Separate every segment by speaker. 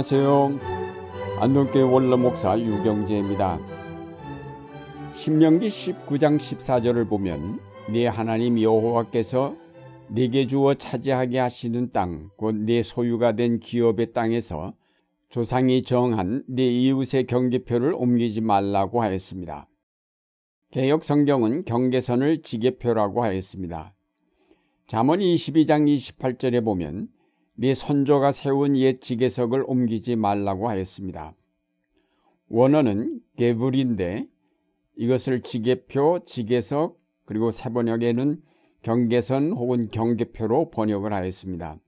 Speaker 1: 안녕하세요. 안동교회 원로 목사 유경재입니다. 신명기 19장 14절을 보면 네 하나님 여호와께서 네게 주어 차지하게 하시는 땅, 곧 네 소유가 된 기업의 땅에서 조상이 정한 네 이웃의 경계표를 옮기지 말라고 하였습니다. 개혁 성경은 경계선을 지계표라고 하였습니다. 잠언 22장 28절에 보면 네 선조가 세운 옛 지계석을 옮기지 말라고 하였습니다. 원어는 개불인데 이것을 지계표, 지계석 그리고 세번역에는 경계선 혹은 경계표로 번역을 하였습니다.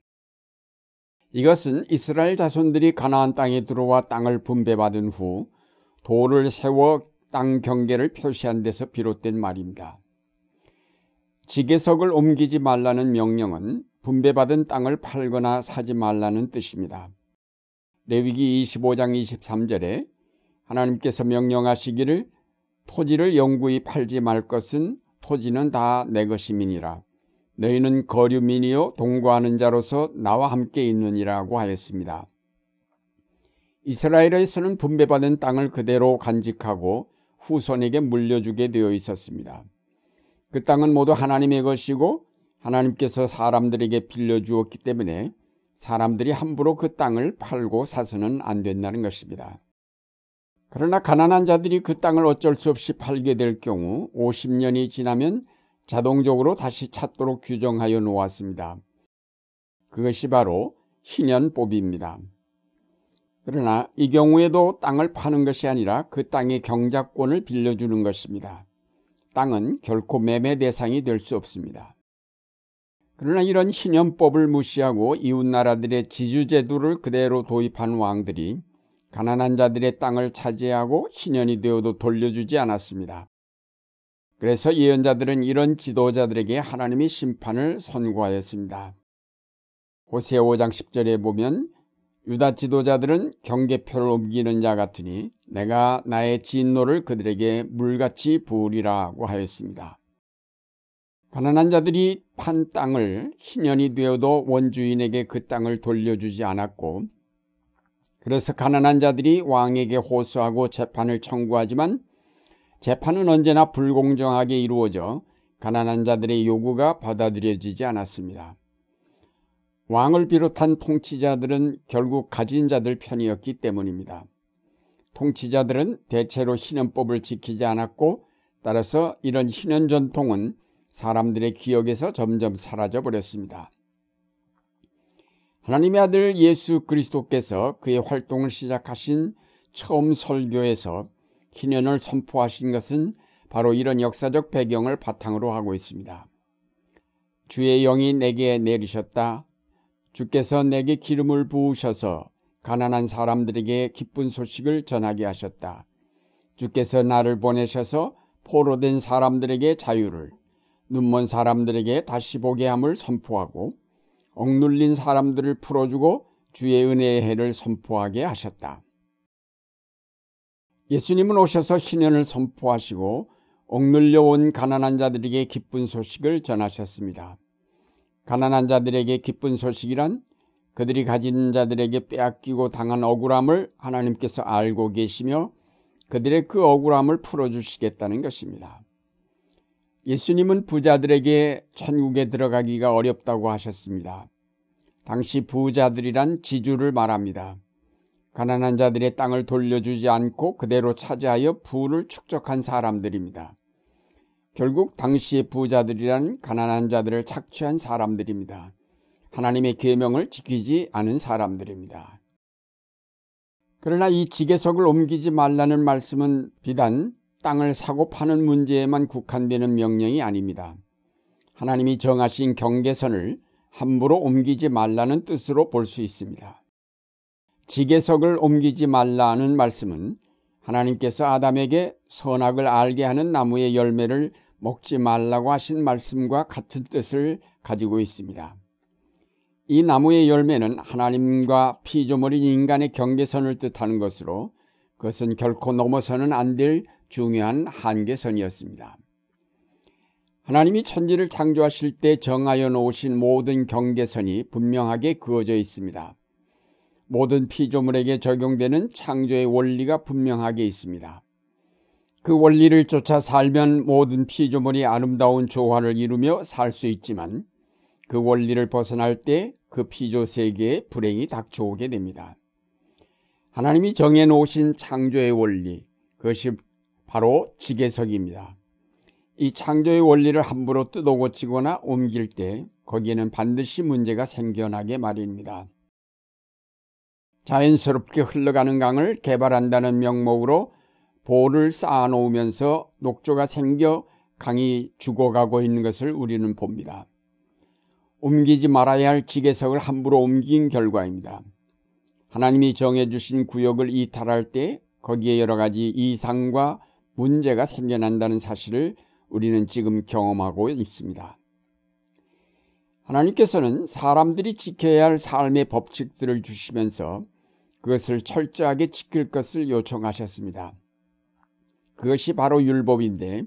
Speaker 1: 이것은 이스라엘 자손들이 가나안 땅에 들어와 땅을 분배받은 후 돌을 세워 땅 경계를 표시한 데서 비롯된 말입니다. 지계석을 옮기지 말라는 명령은 분배받은 땅을 팔거나 사지 말라는 뜻입니다. 레위기 25장 23절에 하나님께서 명령하시기를 토지를 영구히 팔지 말 것은 토지는 다 내 것임이니라. 너희는 거류민이요 동거하는 자로서 나와 함께 있느니라고 하였습니다. 이스라엘에서는 분배받은 땅을 그대로 간직하고 후손에게 물려주게 되어 있었습니다. 그 땅은 모두 하나님의 것이고 하나님께서 사람들에게 빌려주었기 때문에 사람들이 함부로 그 땅을 팔고 사서는 안 된다는 것입니다. 그러나 가난한 자들이 그 땅을 어쩔 수 없이 팔게 될 경우 50년이 지나면 자동적으로 다시 찾도록 규정하여 놓았습니다. 그것이 바로 희년법입니다. 그러나 이 경우에도 땅을 파는 것이 아니라 그 땅의 경작권을 빌려주는 것입니다. 땅은 결코 매매 대상이 될 수 없습니다. 그러나 이런 희년법을 무시하고 이웃 나라들의 지주제도를 그대로 도입한 왕들이 가난한 자들의 땅을 차지하고 희년이 되어도 돌려주지 않았습니다. 그래서 예언자들은 이런 지도자들에게 하나님의 심판을 선고하였습니다. 호세 5장 10절에 보면 유다 지도자들은 경계표를 옮기는 자 같으니 내가 나의 진노를 그들에게 물같이 부으리라고 하였습니다. 가난한 자들이 판 땅을 희년이 되어도 원주인에게 그 땅을 돌려주지 않았고 그래서 가난한 자들이 왕에게 호소하고 재판을 청구하지만 재판은 언제나 불공정하게 이루어져 가난한 자들의 요구가 받아들여지지 않았습니다. 왕을 비롯한 통치자들은 결국 가진 자들 편이었기 때문입니다. 통치자들은 대체로 희년법을 지키지 않았고 따라서 이런 희년 전통은 사람들의 기억에서 점점 사라져 버렸습니다. 하나님의 아들 예수 그리스도께서 그의 활동을 시작하신 처음 설교에서 희년을 선포하신 것은 바로 이런 역사적 배경을 바탕으로 하고 있습니다. 주의 영이 내게 내리셨다. 주께서 내게 기름을 부으셔서 가난한 사람들에게 기쁜 소식을 전하게 하셨다. 주께서 나를 보내셔서 포로된 사람들에게 자유를, 눈먼 사람들에게 다시 보게 함을 선포하고 억눌린 사람들을 풀어주고 주의 은혜의 해를 선포하게 하셨다. 예수님은 오셔서 희년을 선포하시고 억눌려 온 가난한 자들에게 기쁜 소식을 전하셨습니다. 가난한 자들에게 기쁜 소식이란 그들이 가진 자들에게 빼앗기고 당한 억울함을 하나님께서 알고 계시며 그들의 그 억울함을 풀어주시겠다는 것입니다. 예수님은 부자들에게 천국에 들어가기가 어렵다고 하셨습니다. 당시 부자들이란 지주를 말합니다. 가난한 자들의 땅을 돌려주지 않고 그대로 차지하여 부를 축적한 사람들입니다. 결국 당시의 부자들이란 가난한 자들을 착취한 사람들입니다. 하나님의 계명을 지키지 않은 사람들입니다. 그러나 이 지게석을 옮기지 말라는 말씀은 비단 땅을 사고 파는 문제에만 국한되는 명령이 아닙니다. 하나님이 정하신 경계선을 함부로 옮기지 말라는 뜻으로 볼 수 있습니다. 지게석을 옮기지 말라는 말씀은 하나님께서 아담에게 선악을 알게 하는 나무의 열매를 먹지 말라고 하신 말씀과 같은 뜻을 가지고 있습니다. 이 나무의 열매는 하나님과 피조물인 인간의 경계선을 뜻하는 것으로 그것은 결코 넘어서는 안 될 중요한 한계선이었습니다. 하나님이 천지를 창조하실 때 정하여 놓으신 모든 경계선이 분명하게 그어져 있습니다. 모든 피조물에게 적용되는 창조의 원리가 분명하게 있습니다. 그 원리를 쫓아 살면 모든 피조물이 아름다운 조화를 이루며 살 수 있지만 그 원리를 벗어날 때 그 피조 세계에 불행이 닥쳐오게 됩니다. 하나님이 정해놓으신 창조의 원리, 그것이 바로 지계석입니다. 이 창조의 원리를 함부로 뜯어고치거나 옮길 때 거기에는 반드시 문제가 생겨나게 마련입니다. 자연스럽게 흘러가는 강을 개발한다는 명목으로 볼을 쌓아놓으면서 녹조가 생겨 강이 죽어가고 있는 것을 우리는 봅니다. 옮기지 말아야 할 지게석을 함부로 옮긴 결과입니다. 하나님이 정해주신 구역을 이탈할 때 거기에 여러 가지 이상과 문제가 생겨난다는 사실을 우리는 지금 경험하고 있습니다. 하나님께서는 사람들이 지켜야 할 삶의 법칙들을 주시면서 그것을 철저하게 지킬 것을 요청하셨습니다. 그것이 바로 율법인데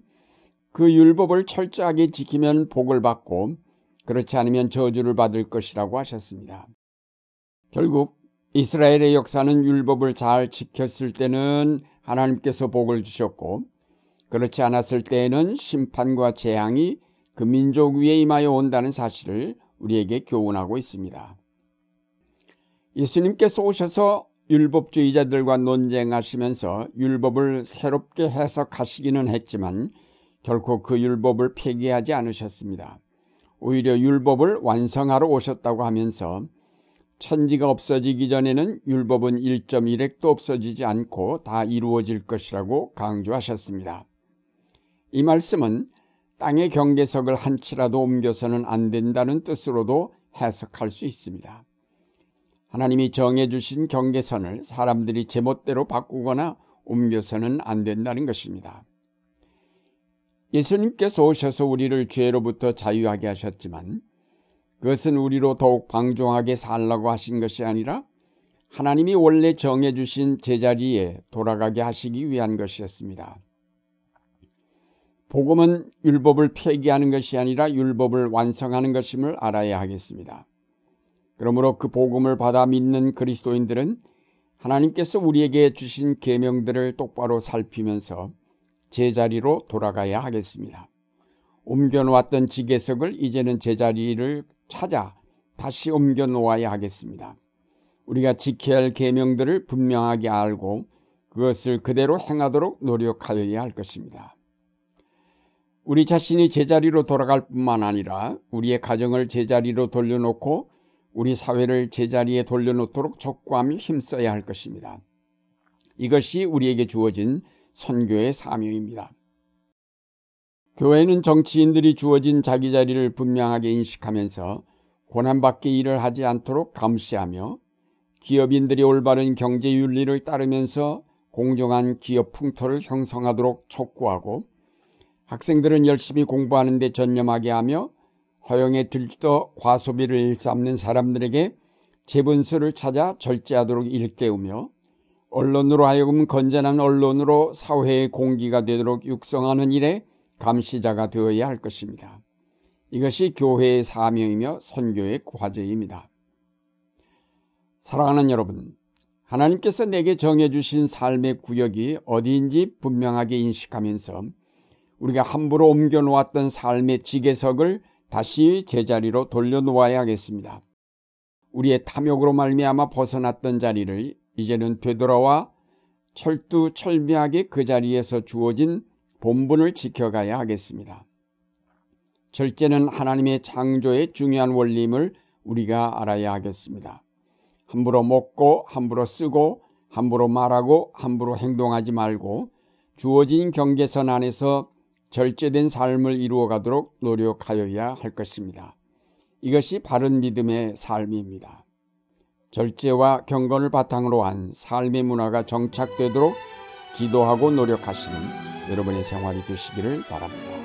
Speaker 1: 그 율법을 철저하게 지키면 복을 받고 그렇지 않으면 저주를 받을 것이라고 하셨습니다. 결국 이스라엘의 역사는 율법을 잘 지켰을 때는 하나님께서 복을 주셨고 그렇지 않았을 때에는 심판과 재앙이 그 민족 위에 임하여 온다는 사실을 우리에게 교훈하고 있습니다. 예수님께서 오셔서 율법주의자들과 논쟁하시면서 율법을 새롭게 해석하시기는 했지만 결코 그 율법을 폐기하지 않으셨습니다. 오히려 율법을 완성하러 오셨다고 하면서 천지가 없어지기 전에는 율법은 1.1핵도 없어지지 않고 다 이루어질 것이라고 강조하셨습니다. 이 말씀은 땅의 경계석을 한 치라도 옮겨서는 안 된다는 뜻으로도 해석할 수 있습니다. 하나님이 정해주신 경계선을 사람들이 제멋대로 바꾸거나 옮겨서는 안 된다는 것입니다. 예수님께서 오셔서 우리를 죄로부터 자유하게 하셨지만 그것은 우리로 더욱 방종하게 살라고 하신 것이 아니라 하나님이 원래 정해주신 제자리에 돌아가게 하시기 위한 것이었습니다. 복음은 율법을 폐기하는 것이 아니라 율법을 완성하는 것임을 알아야 하겠습니다. 그러므로 그 복음을 받아 믿는 그리스도인들은 하나님께서 우리에게 주신 계명들을 똑바로 살피면서 제자리로 돌아가야 하겠습니다. 옮겨 놓았던 지게석을 이제는 제자리를 찾아 다시 옮겨 놓아야 하겠습니다. 우리가 지켜야 할 계명들을 분명하게 알고 그것을 그대로 행하도록 노력하여야 할 것입니다. 우리 자신이 제자리로 돌아갈 뿐만 아니라 우리의 가정을 제자리로 돌려놓고 우리 사회를 제자리에 돌려놓도록 촉구하며 힘써야 할 것입니다. 이것이 우리에게 주어진 선교의 사명입니다. 교회는 정치인들이 주어진 자기 자리를 분명하게 인식하면서 고난받게 일을 하지 않도록 감시하며 기업인들이 올바른 경제 윤리를 따르면서 공정한 기업 풍토를 형성하도록 촉구하고 학생들은 열심히 공부하는 데 전념하게 하며 허용에 들떠 과소비를 일삼는 사람들에게 재분수를 찾아 절제하도록 일깨우며 언론으로 하여금 건전한 언론으로 사회의 공기가 되도록 육성하는 일에 감시자가 되어야 할 것입니다. 이것이 교회의 사명이며 선교의 과제입니다. 사랑하는 여러분, 하나님께서 내게 정해주신 삶의 구역이 어디인지 분명하게 인식하면서 우리가 함부로 옮겨놓았던 삶의 지게석을 다시 제자리로 돌려놓아야 하겠습니다. 우리의 탐욕으로 말미암아 벗어났던 자리를 이제는 되돌아와 철두철미하게 그 자리에서 주어진 본분을 지켜가야 하겠습니다. 절제는 하나님의 창조의 중요한 원리임을 우리가 알아야 하겠습니다. 함부로 먹고 함부로 쓰고 함부로 말하고 함부로 행동하지 말고 주어진 경계선 안에서 절제된 삶을 이루어 가도록 노력하여야 할 것입니다. 이것이 바른 믿음의 삶입니다. 절제와 경건을 바탕으로 한 삶의 문화가 정착되도록 기도하고 노력하시는 여러분의 생활이 되시기를 바랍니다.